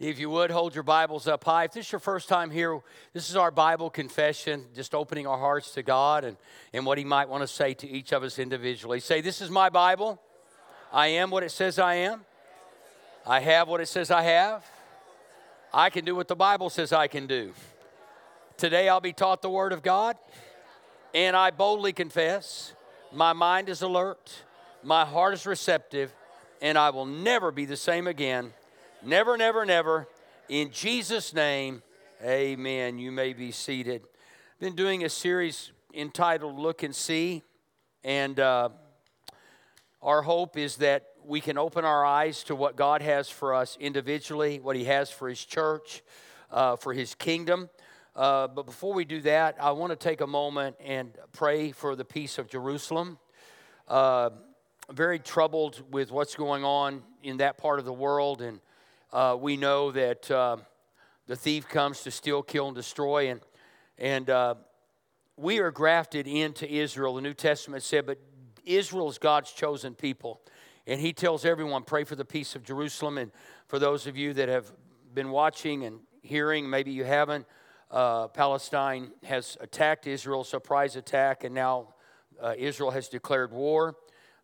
If you would, hold your Bibles up high. If this is your first time here, this is our Bible confession, just opening our hearts to God and, and what He might want to say to each of us individually. Say, This is my Bible. I am what it says I am. I have what it says I have. I can do what the Bible says I can do. Today I'll be taught the Word of God, and I boldly confess my mind is alert, my heart is receptive, and I will never be the same again Never, never, never. In Jesus' name, amen. You may be seated. Been doing a series entitled Look and See, and uh, our hope is that we can open our eyes to what God has for us individually, what He has for His church, uh, for His kingdom. Uh, but before we do that, I want to take a moment and pray for the peace of Jerusalem. Uh, very troubled with what's going on in that part of the world, and uh, we know that uh, the thief comes to steal, kill, and destroy. And, and uh, we are grafted into Israel. The New Testament said, but Israel is God's chosen people. And he tells everyone, pray for the peace of Jerusalem. And for those of you that have been watching and hearing, maybe you haven't, uh, Palestine has attacked Israel, surprise attack, and now uh, Israel has declared war.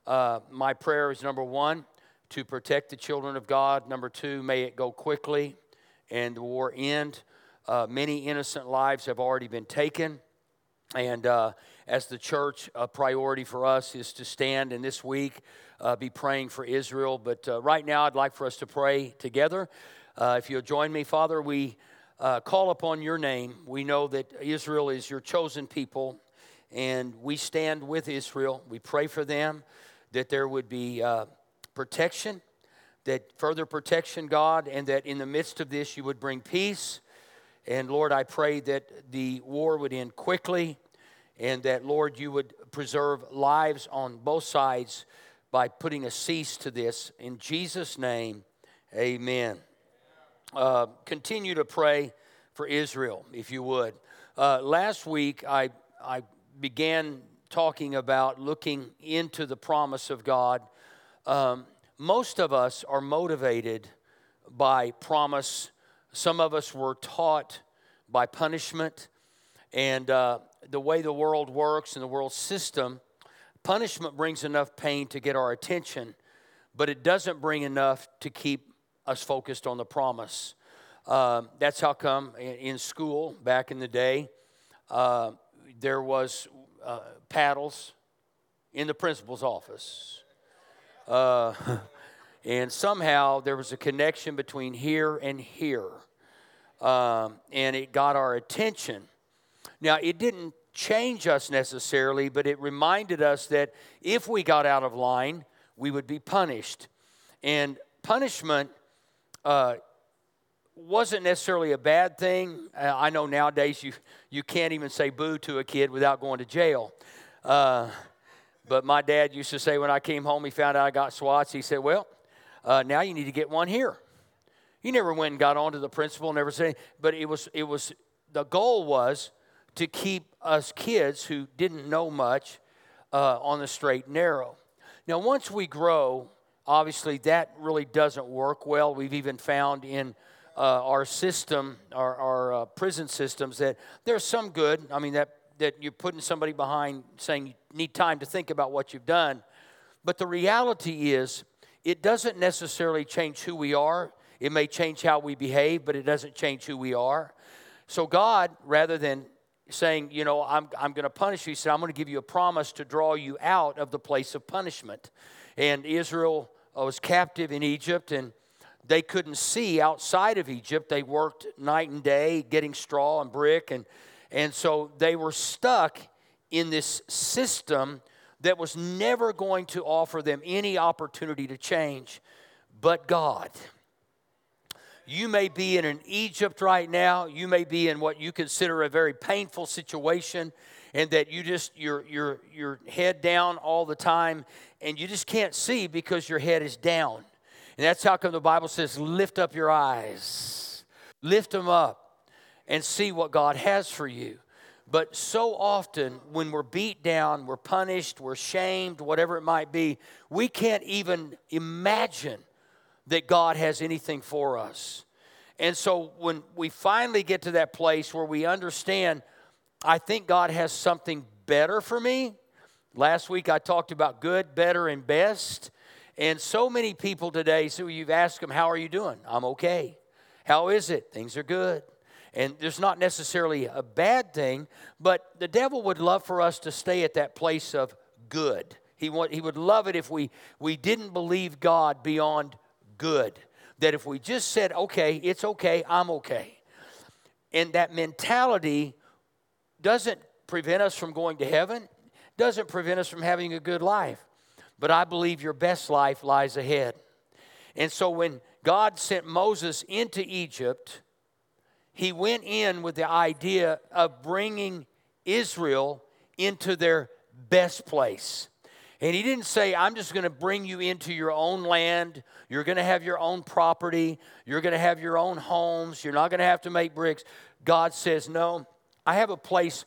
Uh, my prayer is number one, to protect the children of God. Number two, may it go quickly and the war end. Uh, many innocent lives have already been taken. And uh, as the church, a priority for us is to stand and this week uh, be praying for Israel. But uh, right now, I'd like for us to pray together. Uh, if you'll join me, Father, we uh, call upon your name. We know that Israel is your chosen people, and we stand with Israel. We pray for them that there would be protection, that further protection, God, and that in the midst of this you would bring peace. And Lord, I pray that the war would end quickly and that, Lord, you would preserve lives on both sides by putting a cease to this. In Jesus' name, amen. Uh, continue to pray for Israel, if you would. Uh, last week, I, I began talking about looking into the promise of God um, most of us are motivated by promise. Some of us were taught by punishment. And uh, the way the world works and the world system, punishment brings enough pain to get our attention, but it doesn't bring enough to keep us focused on the promise. Uh, that's how come in school back in the day, uh, there was uh, paddles in the principal's office. Uh, and somehow there was a connection between here and here. Um, and it got our attention. Now, it didn't change us necessarily, but it reminded us that if we got out of line, we would be punished. And punishment uh, wasn't necessarily a bad thing. Uh, I know nowadays you, you can't even say boo to a kid without going to jail. Uh, but my dad used to say when I came home, he found out I got swats. He said, Well, uh, now you need to get one here. He never went and got onto the principal, never said, but it was, it was, the goal was to keep us kids who didn't know much uh, on the straight and narrow. Now, once we grow, obviously that really doesn't work well. We've even found in uh, our system, our, our uh, prison systems, that there's some good. I mean, that that you're putting somebody behind saying you need time to think about what you've done. But the reality is, it doesn't necessarily change who we are. It may change how we behave, but it doesn't change who we are. So, God, rather than saying, you know, I'm, I'm going to punish you, he said, I'm going to give you a promise to draw you out of the place of punishment. And Israel uh, was captive in Egypt, and they couldn't see outside of Egypt. They worked night and day getting straw and brick and and so they were stuck in this system that was never going to offer them any opportunity to change but God. You may be in an Egypt right now. You may be in what you consider a very painful situation, and that you just your your your head down all the time, and you just can't see because your head is down. And that's how come the Bible says, "Lift up your eyes, lift them up, and see what God has for you." But so often, when we're beat down, we're punished, we're shamed, whatever it might be, we can't even imagine that God has anything for us. And so, when we finally get to that place where we understand, I think God has something better for me. Last week I talked about good, better, and best. And so many people today, so you've asked them, How are you doing? I'm okay. How is it? Things are good. And there's not necessarily a bad thing, but the devil would love for us to stay at that place of good. He, want, he would love it if we, we didn't believe God beyond good. That if we just said, okay, it's okay, I'm okay. And that mentality doesn't prevent us from going to heaven, doesn't prevent us from having a good life. But I believe your best life lies ahead. And so when God sent Moses into Egypt, he went in with the idea of bringing Israel into their best place. And he didn't say, I'm just going to bring you into your own land. You're going to have your own property. You're going to have your own homes. You're not going to have to make bricks. God says, No, I have a place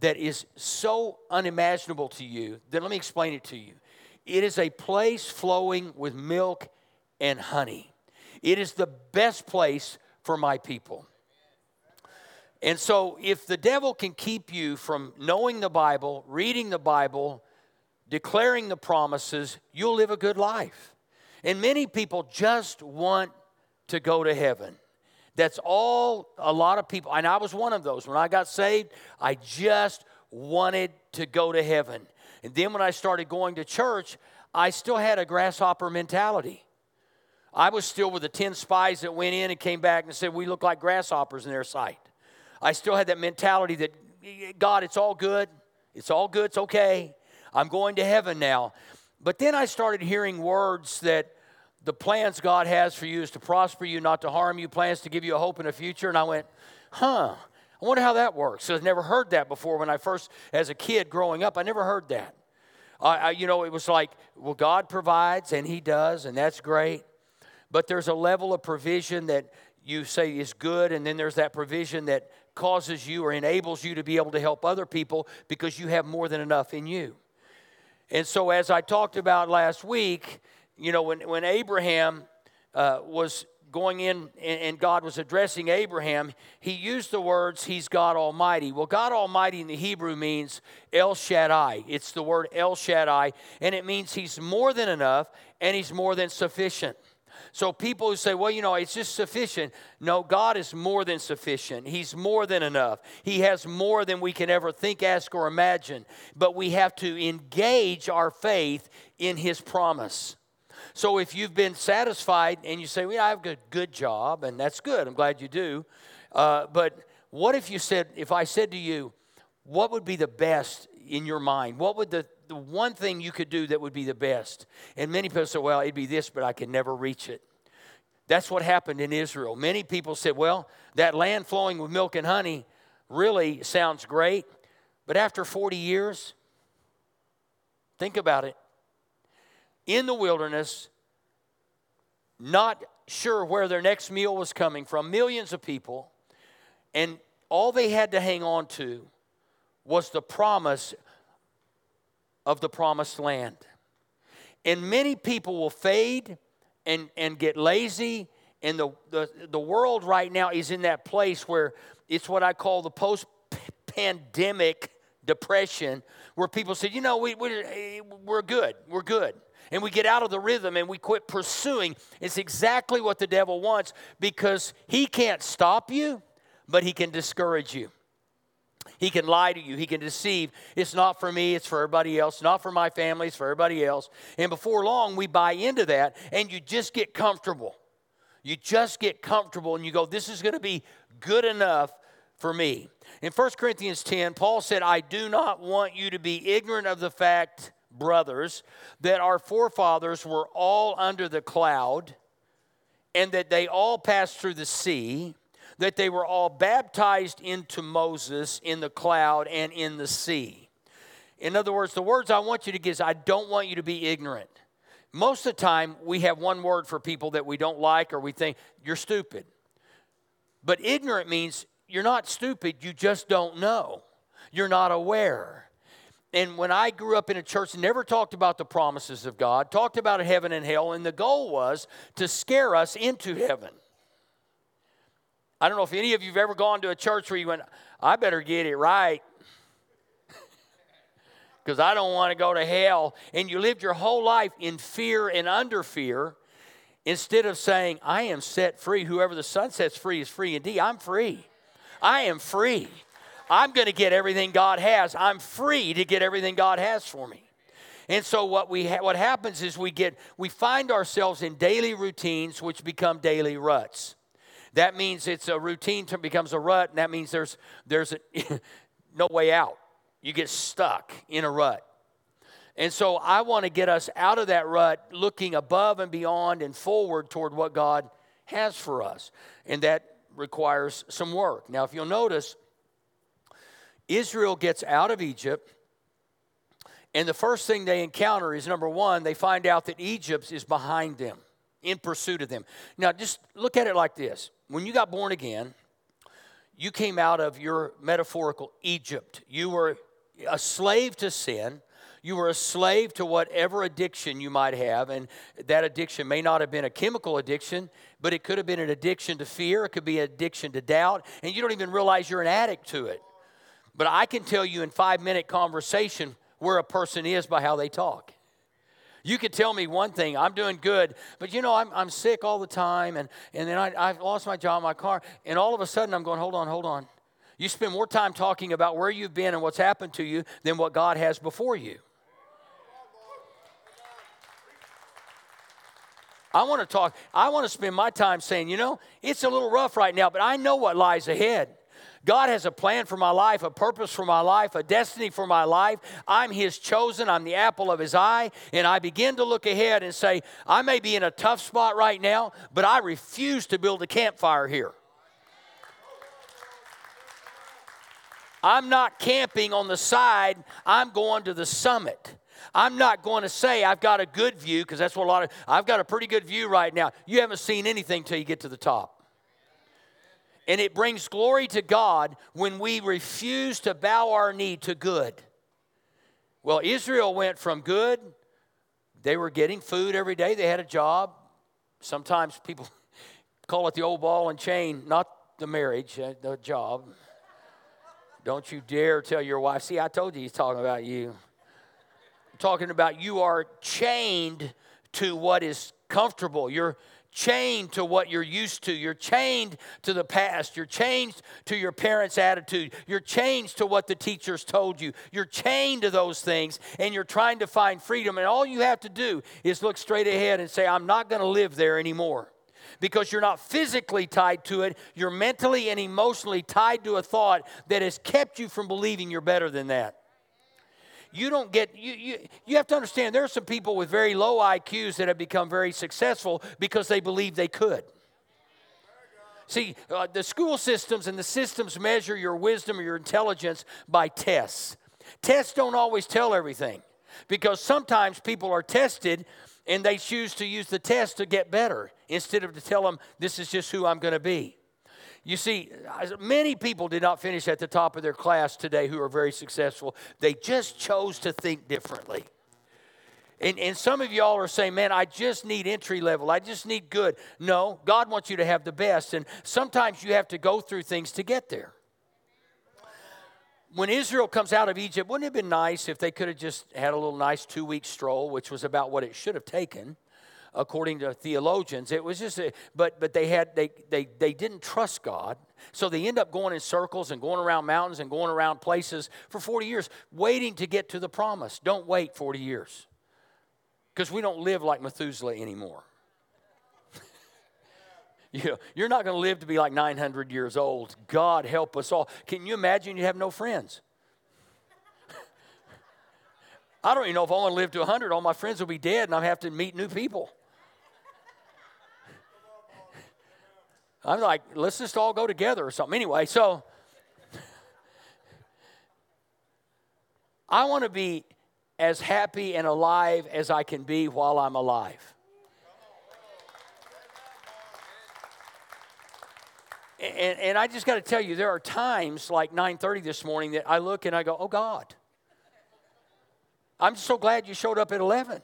that is so unimaginable to you that let me explain it to you. It is a place flowing with milk and honey. It is the best place for my people. And so, if the devil can keep you from knowing the Bible, reading the Bible, declaring the promises, you'll live a good life. And many people just want to go to heaven. That's all a lot of people, and I was one of those. When I got saved, I just wanted to go to heaven. And then when I started going to church, I still had a grasshopper mentality. I was still with the 10 spies that went in and came back and said, We look like grasshoppers in their sight. I still had that mentality that, God, it's all good. It's all good. It's okay. I'm going to heaven now. But then I started hearing words that the plans God has for you is to prosper you, not to harm you, plans to give you a hope in a future. And I went, huh, I wonder how that works. So I've never heard that before when I first, as a kid growing up, I never heard that. I, I, you know, it was like, well, God provides, and He does, and that's great. But there's a level of provision that you say is good, and then there's that provision that causes you or enables you to be able to help other people because you have more than enough in you. And so, as I talked about last week, you know, when, when Abraham uh, was going in and God was addressing Abraham, he used the words, He's God Almighty. Well, God Almighty in the Hebrew means El Shaddai. It's the word El Shaddai, and it means He's more than enough and He's more than sufficient. So people who say, well, you know, it's just sufficient. No, God is more than sufficient. He's more than enough. He has more than we can ever think, ask, or imagine. But we have to engage our faith in His promise. So if you've been satisfied and you say, well, I have a good job, and that's good, I'm glad you do. Uh, but what if you said, if I said to you, what would be the best in your mind? What would the, the one thing you could do that would be the best? And many people say, well, it'd be this, but I can never reach it. That's what happened in Israel. Many people said, well, that land flowing with milk and honey really sounds great, but after 40 years, think about it. In the wilderness, not sure where their next meal was coming from, millions of people, and all they had to hang on to was the promise of the promised land. And many people will fade and, and get lazy. And the, the, the world right now is in that place where it's what I call the post pandemic depression, where people say, you know, we, we, we're good, we're good. And we get out of the rhythm and we quit pursuing. It's exactly what the devil wants because he can't stop you, but he can discourage you. He can lie to you. He can deceive. It's not for me, it's for everybody else. Not for my family, it's for everybody else. And before long, we buy into that and you just get comfortable. You just get comfortable and you go, this is going to be good enough for me. In 1 Corinthians 10, Paul said, I do not want you to be ignorant of the fact, brothers, that our forefathers were all under the cloud and that they all passed through the sea, that they were all baptized into Moses in the cloud and in the sea. In other words, the words I want you to get is I don't want you to be ignorant. Most of the time, we have one word for people that we don't like or we think you're stupid. But ignorant means you're not stupid, you just don't know. You're not aware. And when I grew up in a church, never talked about the promises of God, talked about heaven and hell, and the goal was to scare us into heaven. I don't know if any of you have ever gone to a church where you went, I better get it right because I don't want to go to hell. And you lived your whole life in fear and under fear instead of saying, I am set free. Whoever the son sets free is free indeed. I'm free. I am free. I'm going to get everything God has. I'm free to get everything God has for me. And so what we ha- what happens is we get we find ourselves in daily routines which become daily ruts. That means it's a routine becomes a rut, and that means there's there's a, no way out. You get stuck in a rut. And so I want to get us out of that rut, looking above and beyond and forward toward what God has for us. And that requires some work. Now, if you'll notice, Israel gets out of Egypt, and the first thing they encounter is number one, they find out that Egypt is behind them, in pursuit of them. Now, just look at it like this when you got born again, you came out of your metaphorical Egypt. You were a slave to sin. You were a slave to whatever addiction you might have, and that addiction may not have been a chemical addiction, but it could have been an addiction to fear, it could be an addiction to doubt, and you don't even realize you're an addict to it. But I can tell you in five minute conversation where a person is by how they talk. You could tell me one thing, I'm doing good, but you know, I'm, I'm sick all the time, and, and then I, I've lost my job, my car, and all of a sudden I'm going, hold on, hold on. You spend more time talking about where you've been and what's happened to you than what God has before you. I want to talk, I want to spend my time saying, you know, it's a little rough right now, but I know what lies ahead. God has a plan for my life, a purpose for my life, a destiny for my life. I'm His chosen, I'm the apple of His eye. And I begin to look ahead and say, I may be in a tough spot right now, but I refuse to build a campfire here. I'm not camping on the side, I'm going to the summit. I'm not going to say I've got a good view because that's what a lot of I've got a pretty good view right now. You haven't seen anything till you get to the top. And it brings glory to God when we refuse to bow our knee to good. Well, Israel went from good, they were getting food every day, they had a job. Sometimes people call it the old ball and chain, not the marriage, uh, the job. Don't you dare tell your wife, see, I told you he's talking about you. I'm talking about you are chained to what is comfortable. You're chained to what you're used to. You're chained to the past. You're chained to your parents' attitude. You're chained to what the teachers told you. You're chained to those things and you're trying to find freedom. And all you have to do is look straight ahead and say, I'm not going to live there anymore. Because you're not physically tied to it, you're mentally and emotionally tied to a thought that has kept you from believing you're better than that you don't get you, you you have to understand there are some people with very low IQs that have become very successful because they believe they could. See, uh, the school systems and the systems measure your wisdom or your intelligence by tests. Tests don't always tell everything because sometimes people are tested and they choose to use the test to get better instead of to tell them this is just who I'm going to be. You see, many people did not finish at the top of their class today who are very successful. They just chose to think differently. And, and some of y'all are saying, man, I just need entry level. I just need good. No, God wants you to have the best. And sometimes you have to go through things to get there. When Israel comes out of Egypt, wouldn't it have been nice if they could have just had a little nice two week stroll, which was about what it should have taken? According to theologians. It was just, a, but but they had they they they didn't trust God, so they end up going in circles and going around mountains and going around places for 40 years, waiting to get to the promise. Don't wait 40 years, because we don't live like Methuselah anymore. you know, you're not going to live to be like 900 years old. God help us all. Can you imagine you have no friends? I don't even know if I want to live to 100. All my friends will be dead and I have to meet new people. I'm like, let's just all go together or something. Anyway, so I want to be as happy and alive as I can be while I'm alive. And, and I just got to tell you, there are times like 9:30 this morning that I look and I go, "Oh God, I'm so glad you showed up at 11."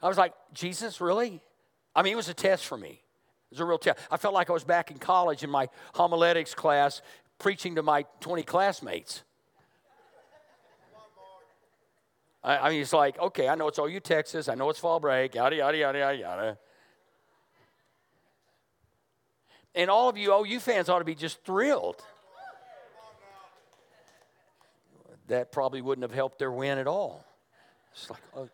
I was like, "Jesus, really?" I mean, it was a test for me. It was a real test. I felt like I was back in college in my homiletics class, preaching to my 20 classmates. I, I mean, it's like, okay, I know it's OU Texas, I know it's fall break, yada yada yada yada yada. And all of you OU fans ought to be just thrilled. That probably wouldn't have helped their win at all. It's like, oh.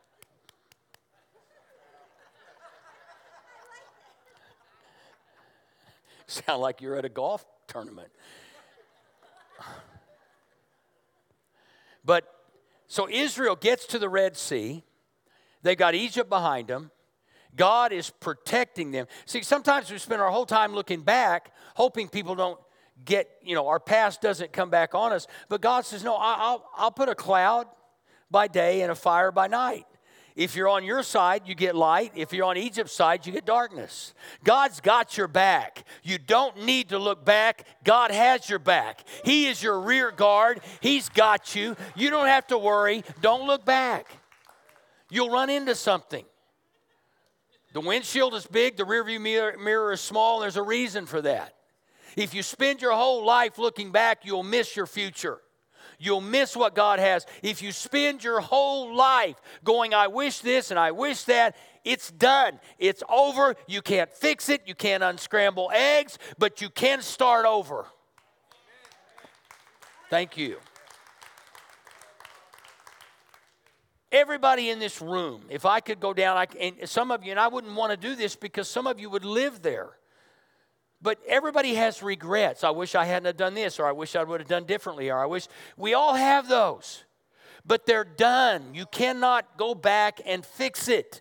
Sound like you're at a golf tournament. But so Israel gets to the Red Sea. They got Egypt behind them. God is protecting them. See, sometimes we spend our whole time looking back, hoping people don't get, you know, our past doesn't come back on us. But God says, no, I'll, I'll put a cloud by day and a fire by night. If you're on your side, you get light. If you're on Egypt's side, you get darkness. God's got your back. You don't need to look back. God has your back. He is your rear guard. He's got you. You don't have to worry. Don't look back. You'll run into something. The windshield is big, the rearview mirror, mirror is small, and there's a reason for that. If you spend your whole life looking back, you'll miss your future. You'll miss what God has. If you spend your whole life going, I wish this and I wish that, it's done. It's over. You can't fix it. You can't unscramble eggs, but you can start over. Thank you. Everybody in this room, if I could go down, I, and some of you, and I wouldn't want to do this because some of you would live there. But everybody has regrets. I wish I hadn't have done this, or I wish I would have done differently, or I wish we all have those. But they're done. You cannot go back and fix it.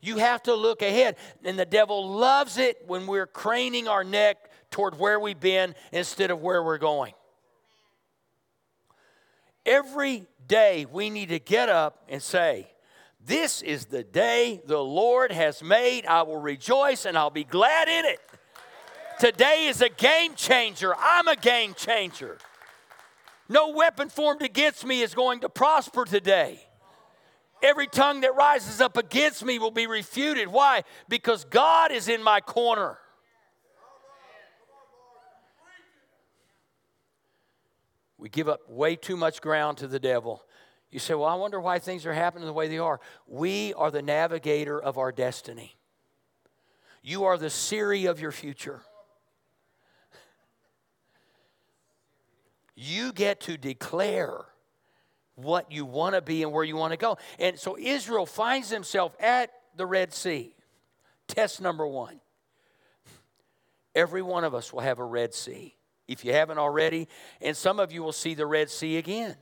You have to look ahead. And the devil loves it when we're craning our neck toward where we've been instead of where we're going. Every day we need to get up and say, This is the day the Lord has made. I will rejoice and I'll be glad in it. Today is a game changer. I'm a game changer. No weapon formed against me is going to prosper today. Every tongue that rises up against me will be refuted. Why? Because God is in my corner. We give up way too much ground to the devil. You say, Well, I wonder why things are happening the way they are. We are the navigator of our destiny. You are the Siri of your future. You get to declare what you want to be and where you want to go. And so Israel finds himself at the Red Sea. Test number one. Every one of us will have a Red Sea if you haven't already, and some of you will see the Red Sea again.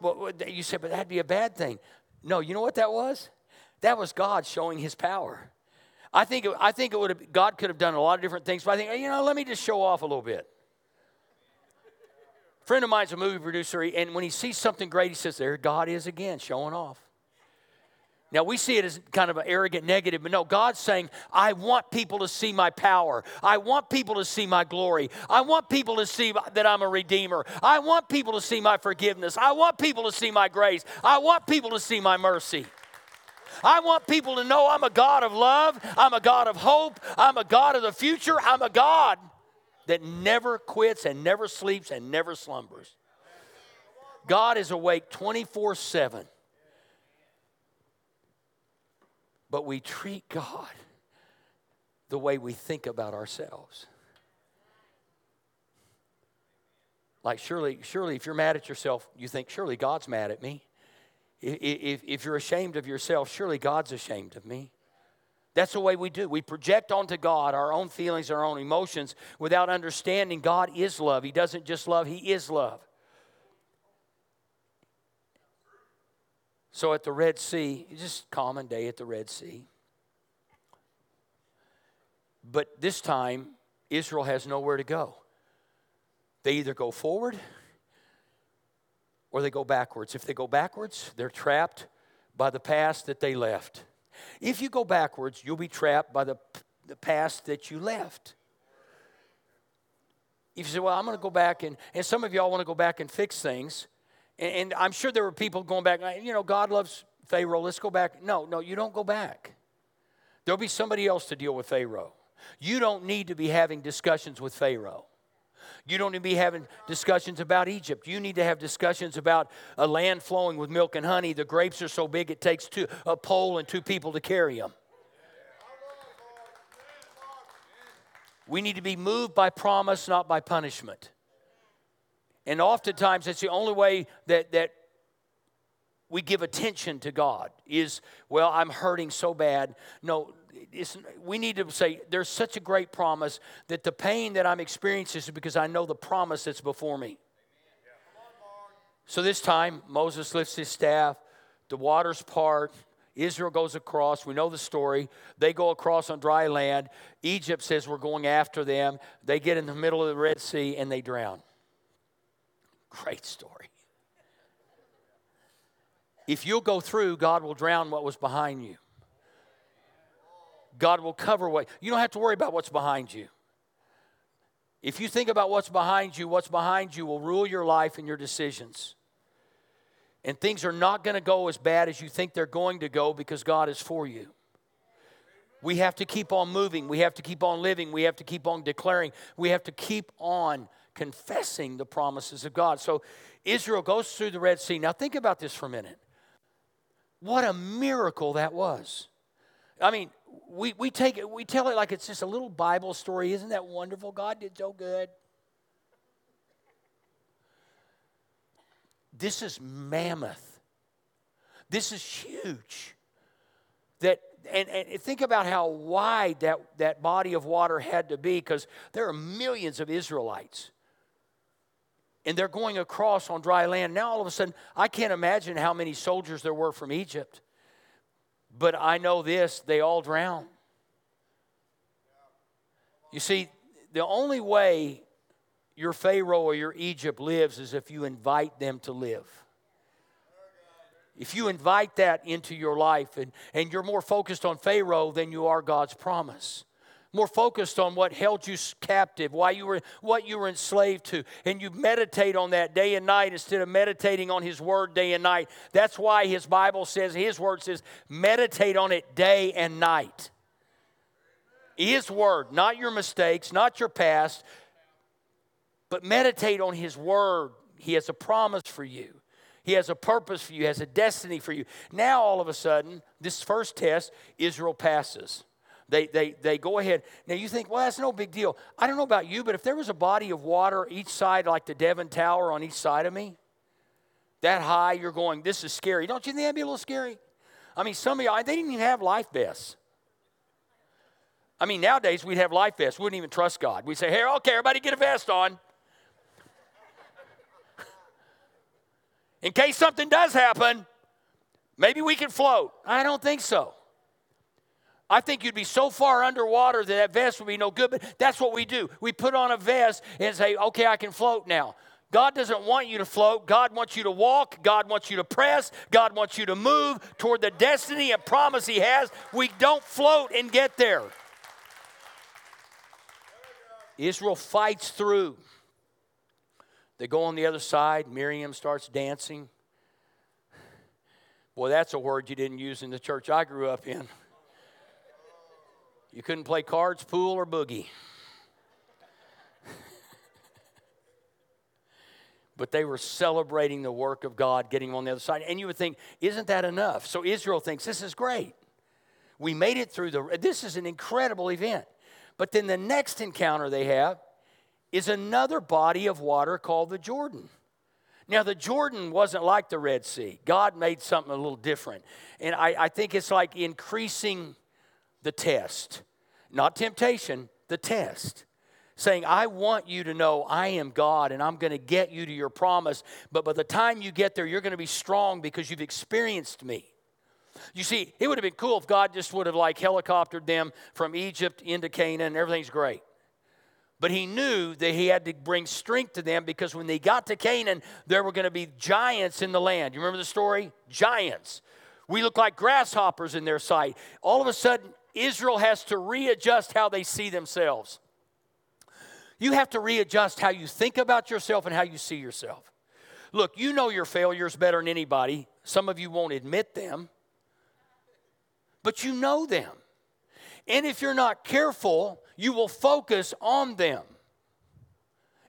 Well, you said, but that'd be a bad thing. No, you know what that was? That was God showing His power. I think, I think it would have, God could have done a lot of different things, but I think, you know, let me just show off a little bit. Friend of mine's a movie producer, and when he sees something great, he says, There God is again, showing off. Now, we see it as kind of an arrogant negative, but no, God's saying, I want people to see my power. I want people to see my glory. I want people to see that I'm a redeemer. I want people to see my forgiveness. I want people to see my grace. I want people to see my mercy. I want people to know I'm a God of love. I'm a God of hope. I'm a God of the future. I'm a God that never quits and never sleeps and never slumbers. God is awake 24 7 But we treat God the way we think about ourselves. Like, surely, surely, if you're mad at yourself, you think, surely God's mad at me. If, if you're ashamed of yourself, surely God's ashamed of me. That's the way we do. We project onto God our own feelings, our own emotions without understanding God is love. He doesn't just love, He is love. So at the Red Sea, just common day at the Red Sea. But this time, Israel has nowhere to go. They either go forward or they go backwards. If they go backwards, they're trapped by the past that they left. If you go backwards, you'll be trapped by the, the past that you left. If you say, Well, I'm going to go back, and, and some of y'all want to go back and fix things, and, and I'm sure there were people going back, you know, God loves Pharaoh, let's go back. No, no, you don't go back. There'll be somebody else to deal with Pharaoh. You don't need to be having discussions with Pharaoh. You don't need to be having discussions about Egypt. You need to have discussions about a land flowing with milk and honey. The grapes are so big it takes two, a pole and two people to carry them. We need to be moved by promise, not by punishment. And oftentimes, it's the only way that, that we give attention to God is, well, I'm hurting so bad. No, we need to say there's such a great promise that the pain that I'm experiencing is because I know the promise that's before me. So this time, Moses lifts his staff, the waters part, Israel goes across. We know the story. They go across on dry land. Egypt says we're going after them. They get in the middle of the Red Sea and they drown. Great story. If you'll go through, God will drown what was behind you. God will cover what you don't have to worry about what's behind you. If you think about what's behind you, what's behind you will rule your life and your decisions. And things are not going to go as bad as you think they're going to go because God is for you. We have to keep on moving. We have to keep on living. We have to keep on declaring. We have to keep on confessing the promises of God. So Israel goes through the Red Sea. Now, think about this for a minute. What a miracle that was. I mean, we, we take it, we tell it like it's just a little Bible story. Isn't that wonderful? God did so good. This is mammoth. This is huge. That and, and think about how wide that, that body of water had to be because there are millions of Israelites. And they're going across on dry land. Now, all of a sudden, I can't imagine how many soldiers there were from Egypt. But I know this they all drown. You see, the only way your Pharaoh or your Egypt lives is if you invite them to live. If you invite that into your life and, and you're more focused on Pharaoh than you are God's promise more focused on what held you captive, why you were what you were enslaved to, and you meditate on that day and night instead of meditating on his word day and night. That's why his Bible says his word says meditate on it day and night. His word, not your mistakes, not your past, but meditate on his word. He has a promise for you. He has a purpose for you, has a destiny for you. Now, all of a sudden, this first test, Israel passes. They, they, they go ahead. Now you think, well, that's no big deal. I don't know about you, but if there was a body of water each side, like the Devon Tower on each side of me, that high, you're going, this is scary. Don't you think that'd be a little scary? I mean, some of y'all, they didn't even have life vests. I mean, nowadays we'd have life vests. We wouldn't even trust God. We'd say, here, okay, everybody get a vest on. In case something does happen, maybe we can float. I don't think so. I think you'd be so far underwater that that vest would be no good, but that's what we do. We put on a vest and say, okay, I can float now. God doesn't want you to float. God wants you to walk. God wants you to press. God wants you to move toward the destiny and promise He has. We don't float and get there. Israel fights through. They go on the other side. Miriam starts dancing. Boy, that's a word you didn't use in the church I grew up in. You couldn't play cards, pool, or boogie. but they were celebrating the work of God, getting on the other side. And you would think, isn't that enough? So Israel thinks, this is great. We made it through the, this is an incredible event. But then the next encounter they have is another body of water called the Jordan. Now, the Jordan wasn't like the Red Sea. God made something a little different. And I, I think it's like increasing the test. Not temptation, the test. Saying, I want you to know I am God and I'm going to get you to your promise. But by the time you get there, you're going to be strong because you've experienced me. You see, it would have been cool if God just would have like helicoptered them from Egypt into Canaan and everything's great. But he knew that he had to bring strength to them because when they got to Canaan, there were going to be giants in the land. You remember the story? Giants. We look like grasshoppers in their sight. All of a sudden, Israel has to readjust how they see themselves. You have to readjust how you think about yourself and how you see yourself. Look, you know your failures better than anybody. Some of you won't admit them, but you know them. And if you're not careful, you will focus on them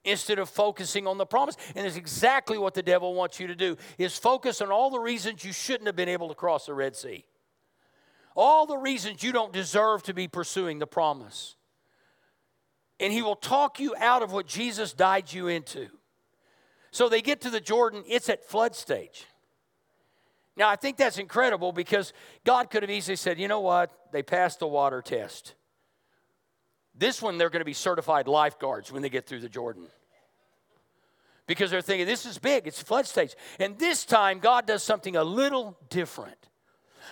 instead of focusing on the promise. And it's exactly what the devil wants you to do is focus on all the reasons you shouldn't have been able to cross the Red Sea. All the reasons you don't deserve to be pursuing the promise. And he will talk you out of what Jesus died you into. So they get to the Jordan, it's at flood stage. Now, I think that's incredible because God could have easily said, you know what? They passed the water test. This one, they're going to be certified lifeguards when they get through the Jordan. Because they're thinking, this is big, it's flood stage. And this time, God does something a little different.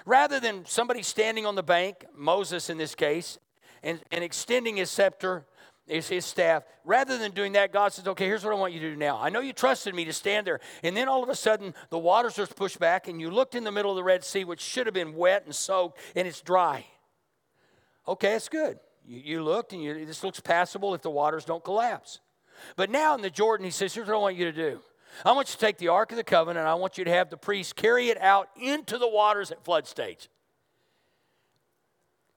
Rather than somebody standing on the bank, Moses in this case, and, and extending his scepter, his, his staff, rather than doing that, God says, okay, here's what I want you to do now. I know you trusted me to stand there. And then all of a sudden, the waters are pushed back, and you looked in the middle of the Red Sea, which should have been wet and soaked, and it's dry. Okay, that's good. You, you looked and you, this looks passable if the waters don't collapse. But now in the Jordan, he says, Here's what I want you to do. I want you to take the Ark of the Covenant, and I want you to have the priest carry it out into the waters at flood stage.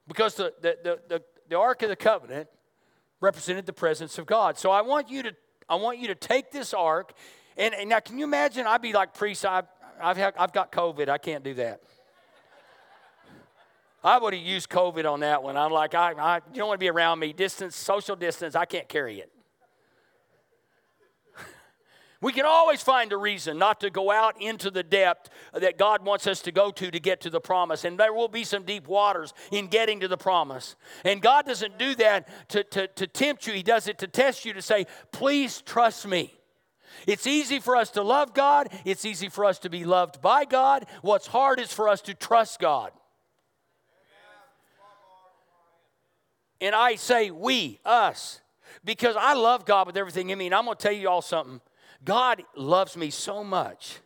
Because the, the, the, the, the Ark of the Covenant represented the presence of God. So I want you to, I want you to take this ark, and, and now can you imagine? I'd be like priest, I've, I've, had, I've got COVID, I can't do that. I would have used COVID on that one. I'm like, I, I, you don't want to be around me. Distance, social distance, I can't carry it. We can always find a reason not to go out into the depth that God wants us to go to to get to the promise. And there will be some deep waters in getting to the promise. And God doesn't do that to, to, to tempt you, He does it to test you to say, please trust me. It's easy for us to love God. It's easy for us to be loved by God. What's hard is for us to trust God. And I say we, us, because I love God with everything in me. And I'm going to tell you all something. God loves me so much.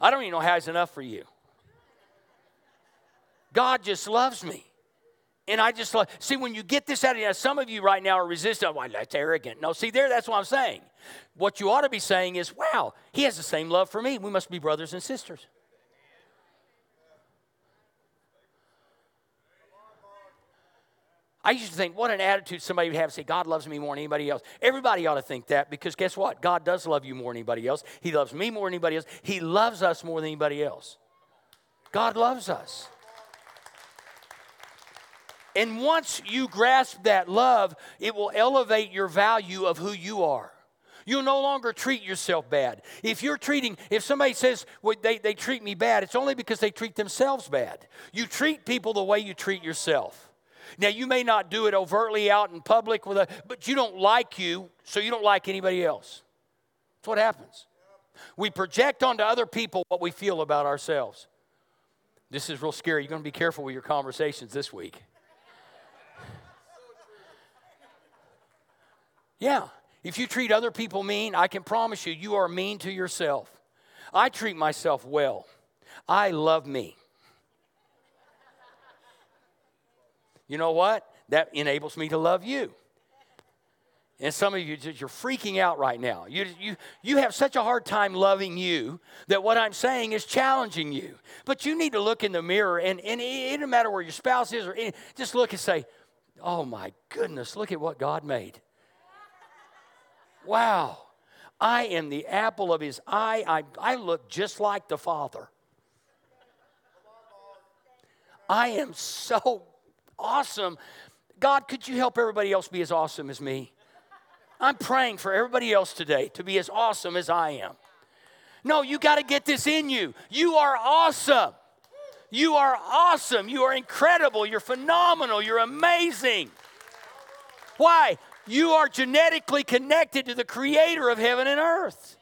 I don't even know how He's enough for you. God just loves me. And I just love, see, when you get this out of you, some of you right now are resistant. Why, that's arrogant. No, see, there, that's what I'm saying. What you ought to be saying is, wow, he has the same love for me. We must be brothers and sisters. I used to think, what an attitude somebody would have to say, God loves me more than anybody else. Everybody ought to think that because guess what? God does love you more than anybody else. He loves me more than anybody else. He loves us more than anybody else. God loves us. And once you grasp that love, it will elevate your value of who you are. You'll no longer treat yourself bad. If you're treating, if somebody says well, they, they treat me bad, it's only because they treat themselves bad. You treat people the way you treat yourself. Now, you may not do it overtly out in public, with a, but you don't like you, so you don't like anybody else. That's what happens. We project onto other people what we feel about ourselves. This is real scary. You're going to be careful with your conversations this week. Yeah, if you treat other people mean, I can promise you, you are mean to yourself. I treat myself well. I love me. You know what? That enables me to love you. And some of you, you're freaking out right now. You, you, you have such a hard time loving you that what I'm saying is challenging you. But you need to look in the mirror, and, and it doesn't matter where your spouse is, or any, just look and say, Oh my goodness, look at what God made. Wow, I am the apple of his eye. I, I look just like the Father. I am so awesome. God, could you help everybody else be as awesome as me? I'm praying for everybody else today to be as awesome as I am. No, you got to get this in you. You are awesome. You are awesome. You are incredible. You're phenomenal. You're amazing. Why? You are genetically connected to the creator of heaven and earth.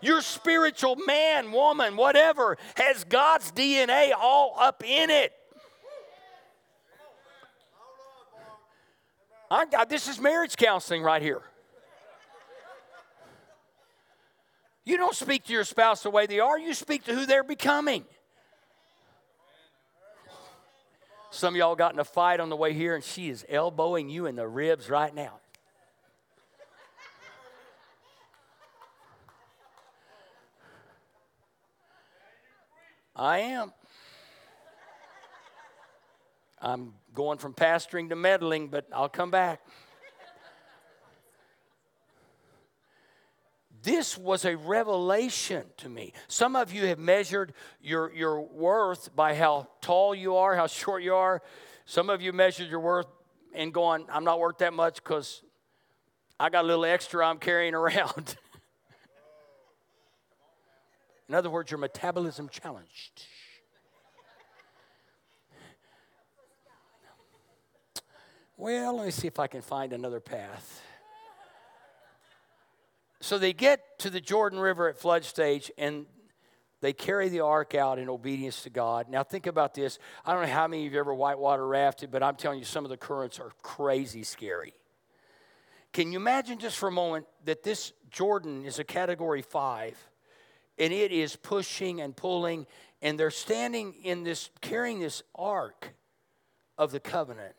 Your spiritual man, woman, whatever, has God's DNA all up in it. I, got this is marriage counseling right here. You don't speak to your spouse the way they are, you speak to who they're becoming. Some of y'all got in a fight on the way here, and she is elbowing you in the ribs right now. I am. I'm going from pastoring to meddling, but I'll come back. this was a revelation to me. Some of you have measured your, your worth by how tall you are, how short you are. Some of you measured your worth and going, I'm not worth that much because I got a little extra I'm carrying around. In other words, your metabolism challenged. Well, let me see if I can find another path. So they get to the Jordan River at flood stage and they carry the ark out in obedience to God. Now, think about this. I don't know how many of you ever whitewater rafted, but I'm telling you, some of the currents are crazy scary. Can you imagine just for a moment that this Jordan is a category five and it is pushing and pulling, and they're standing in this, carrying this ark of the covenant.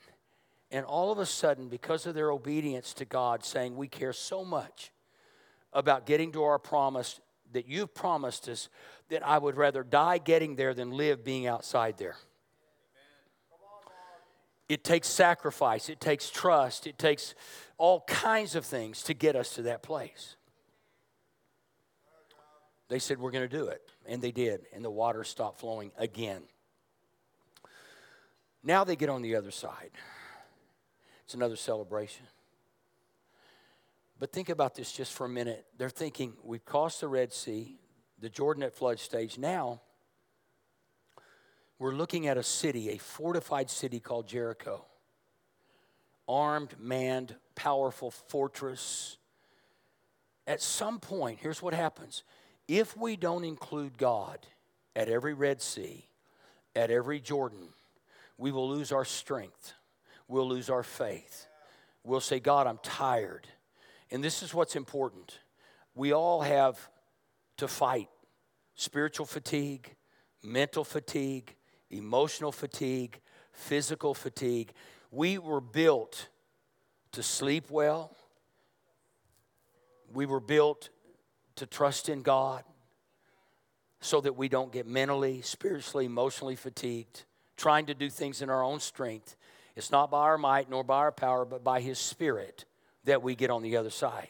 And all of a sudden, because of their obedience to God, saying, We care so much about getting to our promise that you've promised us that I would rather die getting there than live being outside there. It takes sacrifice, it takes trust, it takes all kinds of things to get us to that place. They said, We're going to do it. And they did. And the water stopped flowing again. Now they get on the other side. It's another celebration. But think about this just for a minute. They're thinking, we've crossed the Red Sea, the Jordan at flood stage. Now, we're looking at a city, a fortified city called Jericho. Armed, manned, powerful fortress. At some point, here's what happens if we don't include God at every Red Sea, at every Jordan, we will lose our strength. We'll lose our faith. We'll say, God, I'm tired. And this is what's important. We all have to fight spiritual fatigue, mental fatigue, emotional fatigue, physical fatigue. We were built to sleep well. We were built to trust in God so that we don't get mentally, spiritually, emotionally fatigued, trying to do things in our own strength. It's not by our might nor by our power, but by His Spirit that we get on the other side.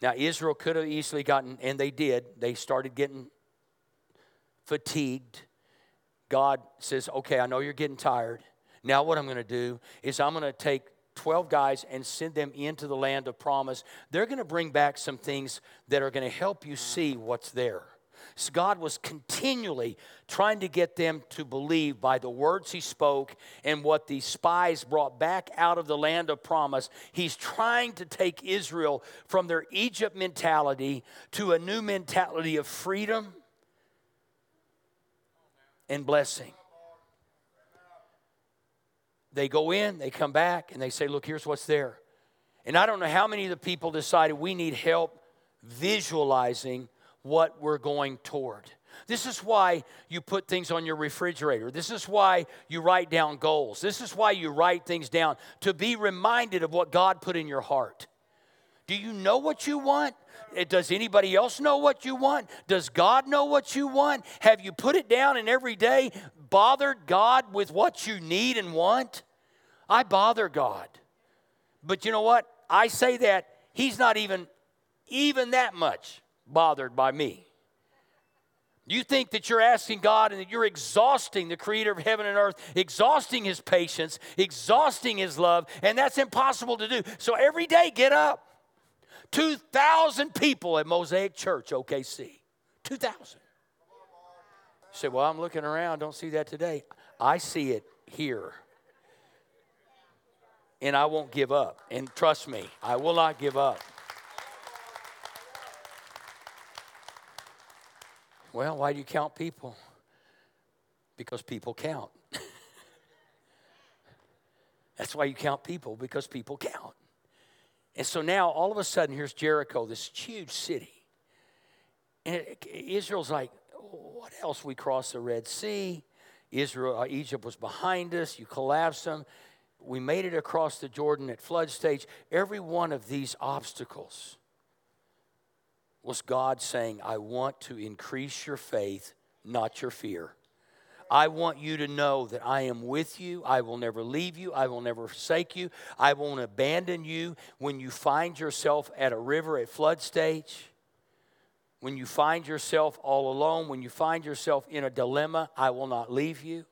Now, Israel could have easily gotten, and they did, they started getting fatigued. God says, Okay, I know you're getting tired. Now, what I'm going to do is I'm going to take 12 guys and send them into the land of promise. They're going to bring back some things that are going to help you see what's there. So God was continually trying to get them to believe by the words He spoke and what the spies brought back out of the land of promise. He's trying to take Israel from their Egypt mentality to a new mentality of freedom and blessing. They go in, they come back, and they say, Look, here's what's there. And I don't know how many of the people decided we need help visualizing what we're going toward. This is why you put things on your refrigerator. This is why you write down goals. This is why you write things down to be reminded of what God put in your heart. Do you know what you want? Eh, does anybody else know what you want? Does God know what you want? Have you put it down and every day bothered God with what you need and want? I bother God. But you know what? I say that he's not even even that much bothered by me. You think that you're asking God and that you're exhausting the creator of heaven and earth, exhausting his patience, exhausting his love, and that's impossible to do. So every day, get up. 2,000 people at Mosaic Church, OKC. 2,000. You say, Well, I'm looking around, don't see that today. I see it here. And I won't give up. And trust me, I will not give up. Well, why do you count people? Because people count. That's why you count people, because people count. And so now, all of a sudden, here's Jericho, this huge city. And it, Israel's like, what else? We crossed the Red Sea. Israel, uh, Egypt was behind us. You collapsed them. We made it across the Jordan at flood stage. Every one of these obstacles was God saying, I want to increase your faith, not your fear. I want you to know that I am with you. I will never leave you. I will never forsake you. I won't abandon you when you find yourself at a river at flood stage. When you find yourself all alone, when you find yourself in a dilemma, I will not leave you.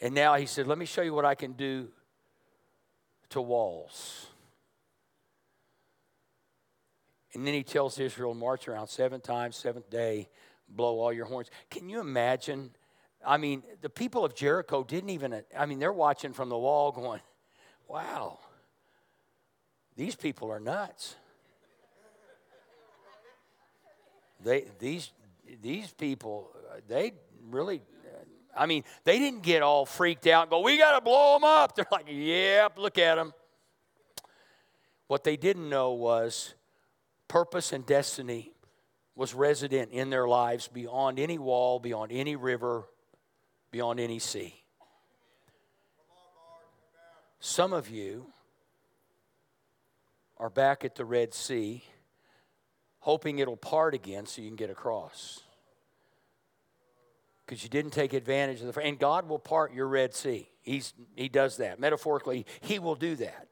And now he said, Let me show you what I can do to walls. And then he tells Israel, march around seven times, seventh day, blow all your horns. Can you imagine? I mean, the people of Jericho didn't even, I mean, they're watching from the wall going, wow, these people are nuts. They, these, these people, they really, I mean, they didn't get all freaked out and go, we got to blow them up. They're like, yep, look at them. What they didn't know was purpose and destiny was resident in their lives beyond any wall, beyond any river, beyond any sea. Some of you are back at the Red Sea, hoping it'll part again so you can get across. Because you didn't take advantage of the and God will part your Red Sea. He's he does that. Metaphorically, he will do that.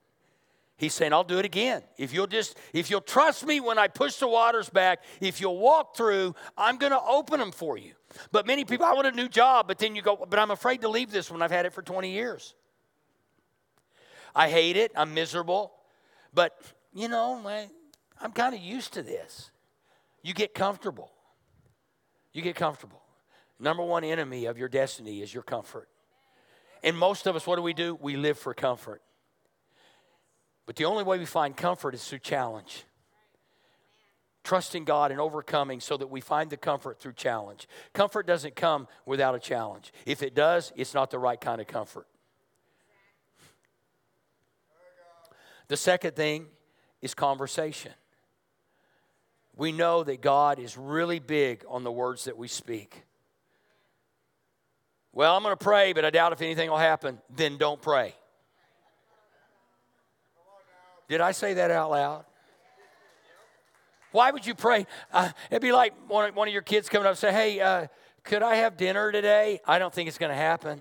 He's saying, I'll do it again. If you'll just, if you'll trust me when I push the waters back, if you'll walk through, I'm going to open them for you. But many people, I want a new job, but then you go, but I'm afraid to leave this one. I've had it for 20 years. I hate it. I'm miserable. But, you know, I, I'm kind of used to this. You get comfortable. You get comfortable. Number one enemy of your destiny is your comfort. And most of us, what do we do? We live for comfort. But the only way we find comfort is through challenge. Trusting God and overcoming so that we find the comfort through challenge. Comfort doesn't come without a challenge. If it does, it's not the right kind of comfort. The second thing is conversation. We know that God is really big on the words that we speak. Well, I'm going to pray, but I doubt if anything will happen. Then don't pray. Did I say that out loud? Why would you pray? Uh, it'd be like one, one of your kids coming up and say, Hey, uh, could I have dinner today? I don't think it's going to happen.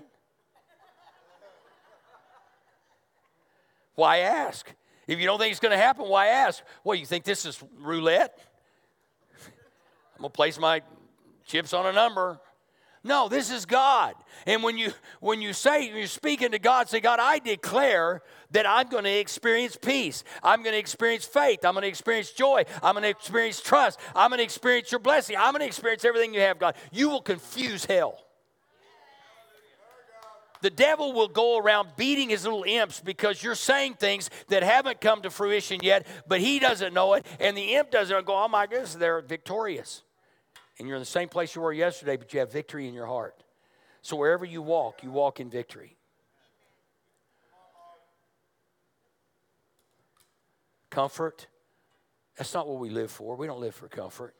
Why ask? If you don't think it's going to happen, why ask? Well, you think this is roulette? I'm going to place my chips on a number. No, this is God. And when you when you say you're speaking to God, say, God, I declare that I'm going to experience peace. I'm going to experience faith. I'm going to experience joy. I'm going to experience trust. I'm going to experience your blessing. I'm going to experience everything you have, God. You will confuse hell. The devil will go around beating his little imps because you're saying things that haven't come to fruition yet, but he doesn't know it, and the imp doesn't go, oh my goodness, they're victorious and you're in the same place you were yesterday, but you have victory in your heart. So wherever you walk, you walk in victory. Comfort, that's not what we live for. We don't live for comfort.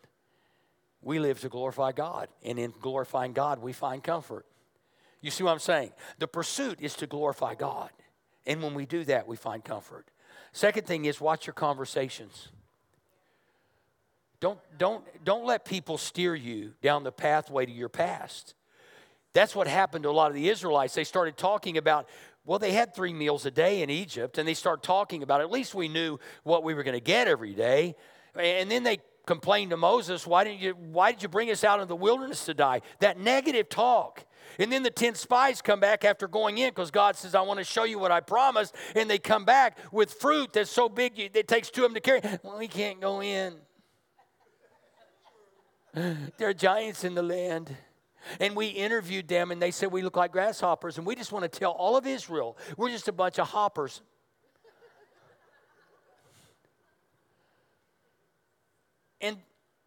We live to glorify God, and in glorifying God, we find comfort. You see what I'm saying? The pursuit is to glorify God, and when we do that, we find comfort. Second thing is watch your conversations. Don't, don't, don't let people steer you down the pathway to your past. That's what happened to a lot of the Israelites. They started talking about, well, they had three meals a day in Egypt, and they started talking about, at least we knew what we were going to get every day. And then they complained to Moses, why, didn't you, why did you bring us out in the wilderness to die? That negative talk. And then the 10 spies come back after going in because God says, I want to show you what I promised. And they come back with fruit that's so big it takes two of them to carry. Well, we can't go in. There are giants in the land. And we interviewed them, and they said we look like grasshoppers. And we just want to tell all of Israel we're just a bunch of hoppers. And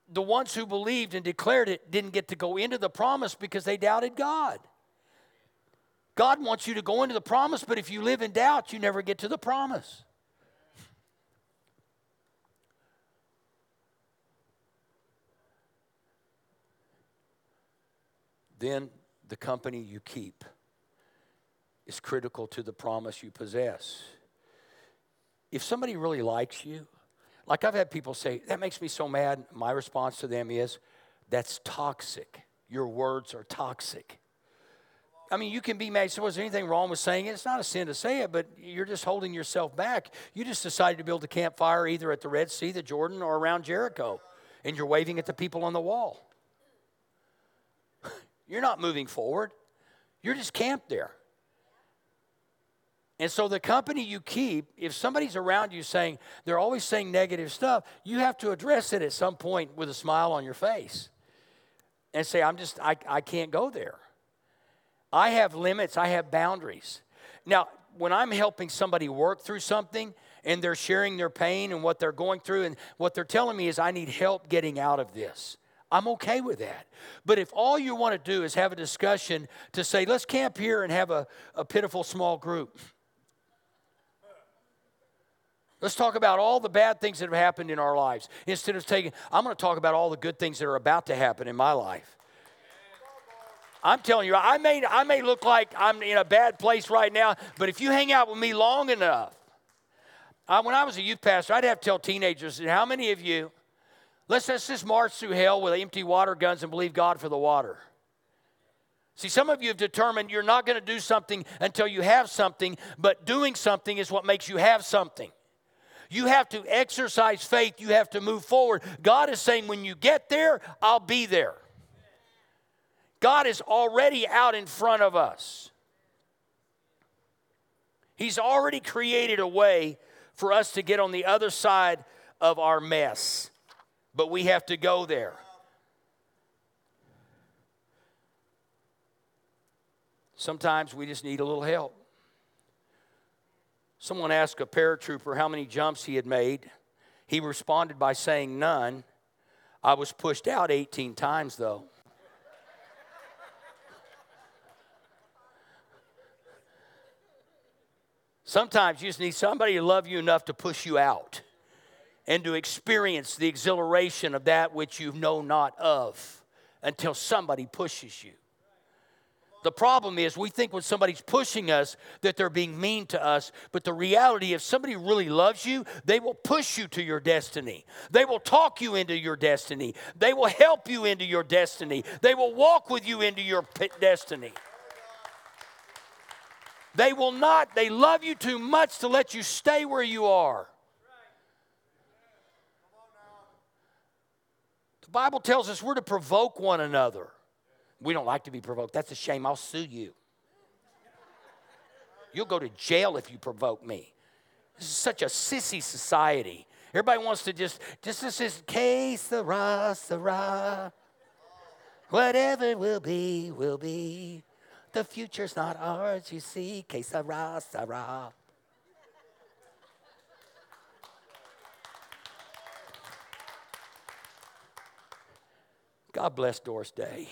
the ones who believed and declared it didn't get to go into the promise because they doubted God. God wants you to go into the promise, but if you live in doubt, you never get to the promise. Then the company you keep is critical to the promise you possess. If somebody really likes you, like I've had people say, that makes me so mad. My response to them is, that's toxic. Your words are toxic. I mean, you can be mad. So, was there anything wrong with saying it? It's not a sin to say it, but you're just holding yourself back. You just decided to build a campfire either at the Red Sea, the Jordan, or around Jericho, and you're waving at the people on the wall. You're not moving forward, you're just camped there. And so, the company you keep, if somebody's around you saying they're always saying negative stuff, you have to address it at some point with a smile on your face and say, I'm just, I, I can't go there. I have limits, I have boundaries. Now, when I'm helping somebody work through something and they're sharing their pain and what they're going through, and what they're telling me is, I need help getting out of this. I'm okay with that. But if all you want to do is have a discussion to say, let's camp here and have a, a pitiful small group, Let's talk about all the bad things that have happened in our lives instead of taking, I'm going to talk about all the good things that are about to happen in my life. I'm telling you, I may, I may look like I'm in a bad place right now, but if you hang out with me long enough, I, when I was a youth pastor, I'd have to tell teenagers, how many of you, let's, let's just march through hell with empty water guns and believe God for the water. See, some of you have determined you're not going to do something until you have something, but doing something is what makes you have something. You have to exercise faith. You have to move forward. God is saying, when you get there, I'll be there. God is already out in front of us. He's already created a way for us to get on the other side of our mess, but we have to go there. Sometimes we just need a little help. Someone asked a paratrooper how many jumps he had made. He responded by saying none. I was pushed out 18 times, though. Sometimes you just need somebody to love you enough to push you out and to experience the exhilaration of that which you know not of until somebody pushes you. The problem is we think when somebody's pushing us that they're being mean to us, but the reality if somebody really loves you, they will push you to your destiny. They will talk you into your destiny. They will help you into your destiny. They will walk with you into your destiny. They will not, they love you too much to let you stay where you are. The Bible tells us we're to provoke one another. We don't like to be provoked. That's a shame. I'll sue you. You'll go to jail if you provoke me. This is such a sissy society. Everybody wants to just, just this is que sera, sera. Whatever will be, will be. The future's not ours, you see. Que sera, sera. God bless Doris Day.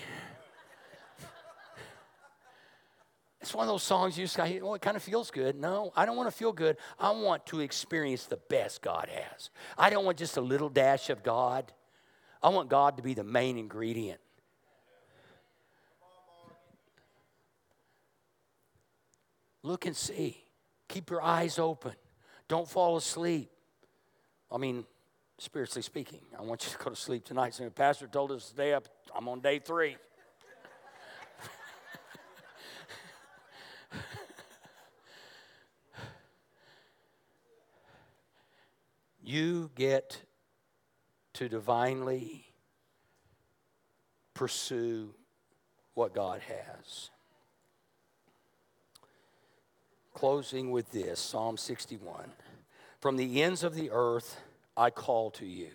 It's one of those songs you just oh, it kind of feels good. No, I don't want to feel good. I want to experience the best God has. I don't want just a little dash of God. I want God to be the main ingredient. Look and see. Keep your eyes open. Don't fall asleep. I mean, spiritually speaking, I want you to go to sleep tonight. So the pastor told us to stay up. I'm on day three. you get to divinely pursue what God has. Closing with this Psalm 61 From the ends of the earth, I call to you.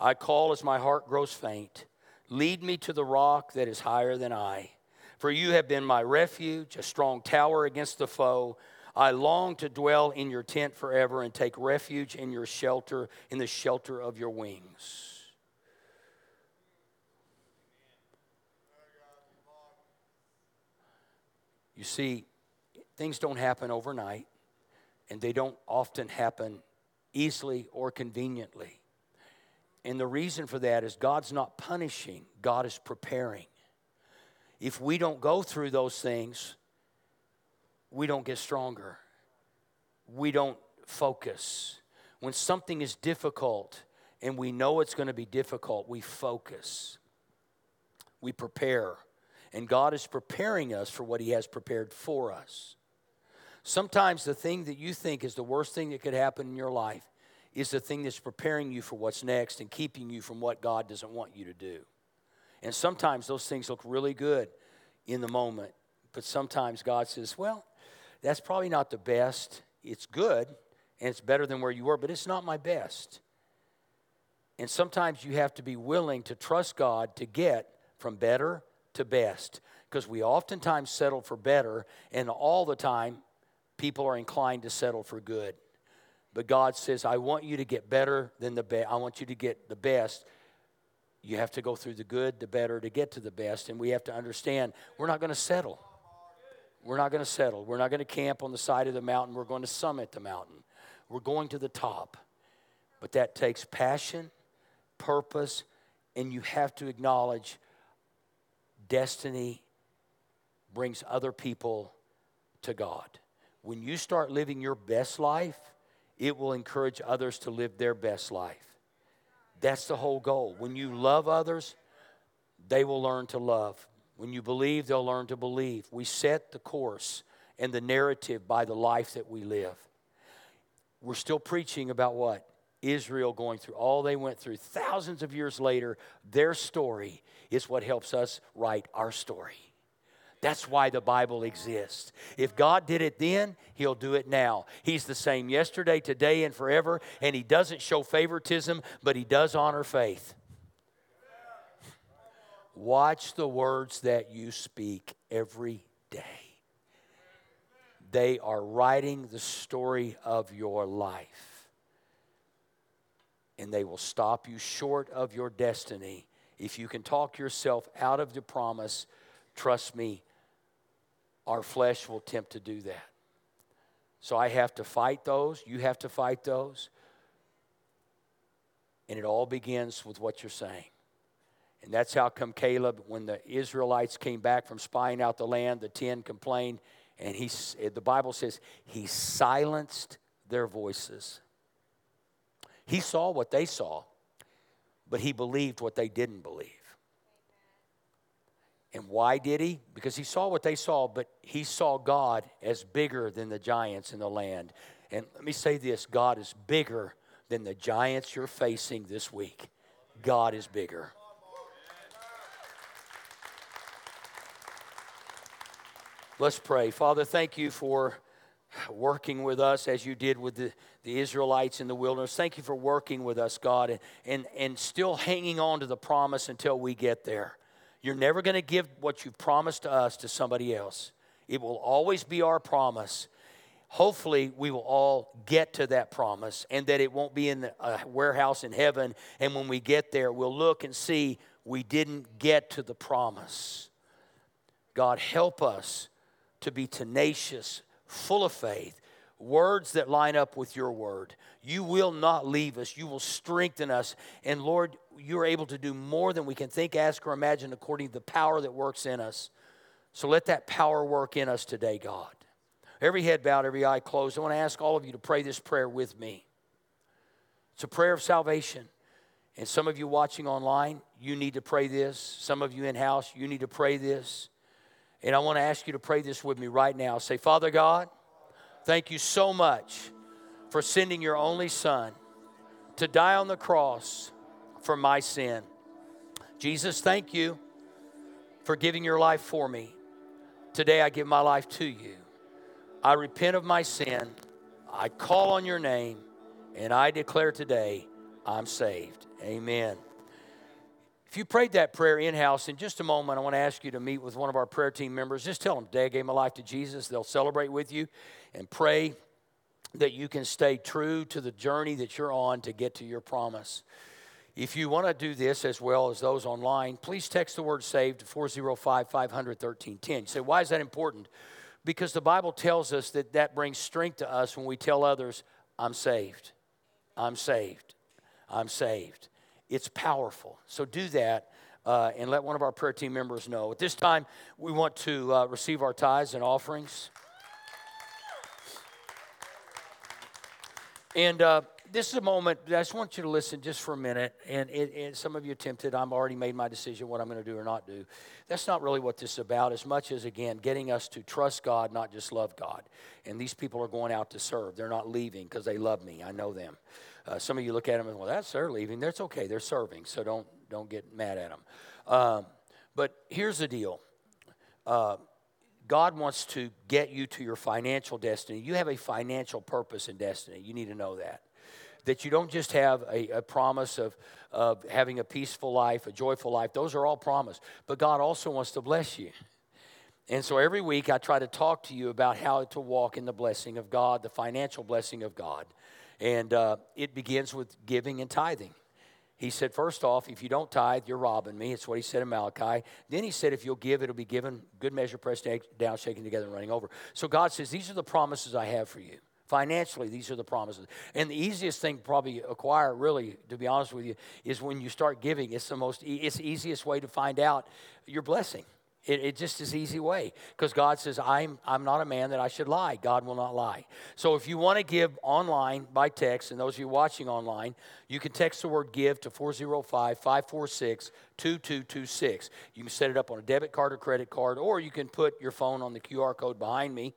I call as my heart grows faint. Lead me to the rock that is higher than I. For you have been my refuge, a strong tower against the foe. I long to dwell in your tent forever and take refuge in your shelter, in the shelter of your wings. You see, things don't happen overnight, and they don't often happen easily or conveniently. And the reason for that is God's not punishing, God is preparing. If we don't go through those things, we don't get stronger. We don't focus. When something is difficult and we know it's going to be difficult, we focus. We prepare. And God is preparing us for what He has prepared for us. Sometimes the thing that you think is the worst thing that could happen in your life is the thing that's preparing you for what's next and keeping you from what God doesn't want you to do. And sometimes those things look really good in the moment, but sometimes God says, well, that's probably not the best. It's good and it's better than where you were, but it's not my best. And sometimes you have to be willing to trust God to get from better to best because we oftentimes settle for better, and all the time, people are inclined to settle for good. But God says, I want you to get better than the best. I want you to get the best. You have to go through the good, the better to get to the best. And we have to understand we're not going to settle. We're not going to settle. We're not going to camp on the side of the mountain. We're going to summit the mountain. We're going to the top. But that takes passion, purpose, and you have to acknowledge destiny brings other people to God. When you start living your best life, it will encourage others to live their best life. That's the whole goal. When you love others, they will learn to love. When you believe, they'll learn to believe. We set the course and the narrative by the life that we live. We're still preaching about what? Israel going through all they went through. Thousands of years later, their story is what helps us write our story. That's why the Bible exists. If God did it then, He'll do it now. He's the same yesterday, today, and forever, and He doesn't show favoritism, but He does honor faith. Watch the words that you speak every day. They are writing the story of your life. And they will stop you short of your destiny. If you can talk yourself out of the promise, trust me, our flesh will tempt to do that. So I have to fight those. You have to fight those. And it all begins with what you're saying. And that's how come Caleb, when the Israelites came back from spying out the land, the ten complained, and he, eh, the Bible says he silenced their voices. He saw what they saw, but he believed what they didn't believe. And why did he? Because he saw what they saw, but he saw God as bigger than the giants in the land. And let me say this God is bigger than the giants you're facing this week. God is bigger. Let's pray. Father, thank you for working with us as you did with the, the Israelites in the wilderness. Thank you for working with us, God, and, and, and still hanging on to the promise until we get there. You're never going to give what you've promised to us to somebody else. It will always be our promise. Hopefully, we will all get to that promise and that it won't be in a warehouse in heaven. And when we get there, we'll look and see we didn't get to the promise. God, help us to be tenacious, full of faith, words that line up with your word. You will not leave us, you will strengthen us. And Lord, you're able to do more than we can think, ask, or imagine according to the power that works in us. So let that power work in us today, God. Every head bowed, every eye closed. I want to ask all of you to pray this prayer with me. It's a prayer of salvation. And some of you watching online, you need to pray this. Some of you in house, you need to pray this. And I want to ask you to pray this with me right now. Say, Father God, thank you so much for sending your only Son to die on the cross for my sin. Jesus, thank you for giving your life for me. Today I give my life to you. I repent of my sin. I call on your name, and I declare today I'm saved. Amen. If you prayed that prayer in house, in just a moment, I want to ask you to meet with one of our prayer team members. Just tell them, today I gave my life to Jesus. They'll celebrate with you and pray that you can stay true to the journey that you're on to get to your promise. If you want to do this as well as those online, please text the word saved to 405 500 1310. You say, why is that important? because the Bible tells us that that brings strength to us when we tell others, I'm saved. I'm saved. I'm saved. It's powerful. So do that uh, and let one of our prayer team members know. At this time, we want to uh, receive our tithes and offerings. And uh, this is a moment, I just want you to listen just for a minute. And, it, and some of you tempted, I've already made my decision what I'm going to do or not do. That's not really what this is about, as much as, again, getting us to trust God, not just love God. And these people are going out to serve. They're not leaving because they love me. I know them. Uh, some of you look at them and, well, that's they're leaving. That's okay. They're serving, so don't, don't get mad at them. Um, but here's the deal. Uh, God wants to get you to your financial destiny. You have a financial purpose and destiny. You need to know that. That you don't just have a, a, promise of, of having a peaceful life, a joyful life. Those are all promised. But God also wants to bless you. And so every week I try to talk to you about how to walk in the blessing of God, the financial blessing of God. And uh, it begins with giving and tithing. He said, first off, if you don't tithe, you're robbing me. It's what he said in Malachi. Then he said, if you'll give, it'll be given, good measure, pressed down, shaken together, and running over. So God says, these are the promises I have for you. Financially, these are the promises. And the easiest thing probably acquire, really, to be honest with you, is when you start giving. It's the most, it's the easiest way to find out your blessing. It, it just is easy way because God says, I'm, I'm not a man that I should lie. God will not lie. So if you want to give online by text, and those of you watching online, you can text the word give to 405 546 2226. You can set it up on a debit card or credit card, or you can put your phone on the QR code behind me,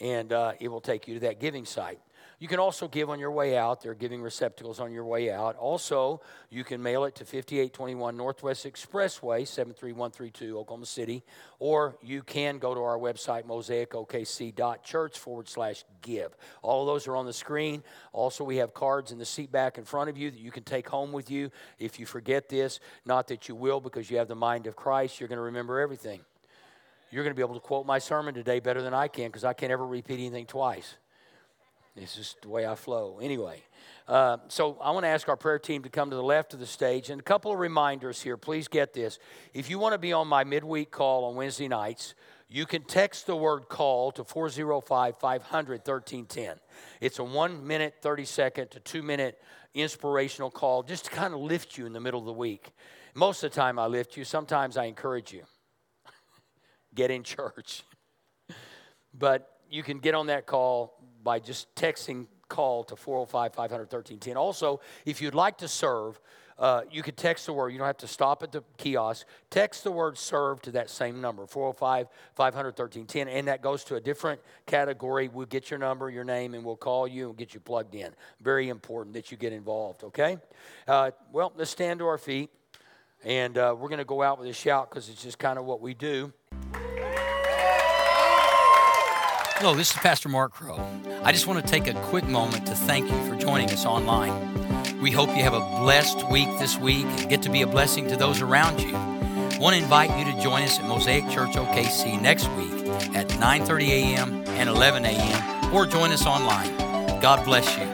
and uh, it will take you to that giving site. You can also give on your way out. There are giving receptacles on your way out. Also, you can mail it to 5821 Northwest Expressway, 73132, Oklahoma City. Or you can go to our website, mosaicokc.church forward slash give. All of those are on the screen. Also, we have cards in the seat back in front of you that you can take home with you if you forget this. Not that you will, because you have the mind of Christ. You're going to remember everything. You're going to be able to quote my sermon today better than I can because I can't ever repeat anything twice. It's just the way I flow. Anyway, uh, so I want to ask our prayer team to come to the left of the stage. And a couple of reminders here. Please get this. If you want to be on my midweek call on Wednesday nights, you can text the word call to 405 500 1310. It's a one minute, 30 second to two minute inspirational call just to kind of lift you in the middle of the week. Most of the time, I lift you. Sometimes I encourage you. get in church. but you can get on that call by just texting call to 405 500 1310. Also, if you'd like to serve, uh, you could text the word. You don't have to stop at the kiosk. Text the word serve to that same number, 405 500 1310, and that goes to a different category. We'll get your number, your name, and we'll call you and get you plugged in. Very important that you get involved, okay? Uh, well, let's stand to our feet, and uh, we're going to go out with a shout because it's just kind of what we do. Hello, this is Pastor Mark Crow. I just want to take a quick moment to thank you for joining us online. We hope you have a blessed week this week and get to be a blessing to those around you. I want to invite you to join us at Mosaic Church OKC next week at 9:30 a.m. and 11 a.m. or join us online. God bless you.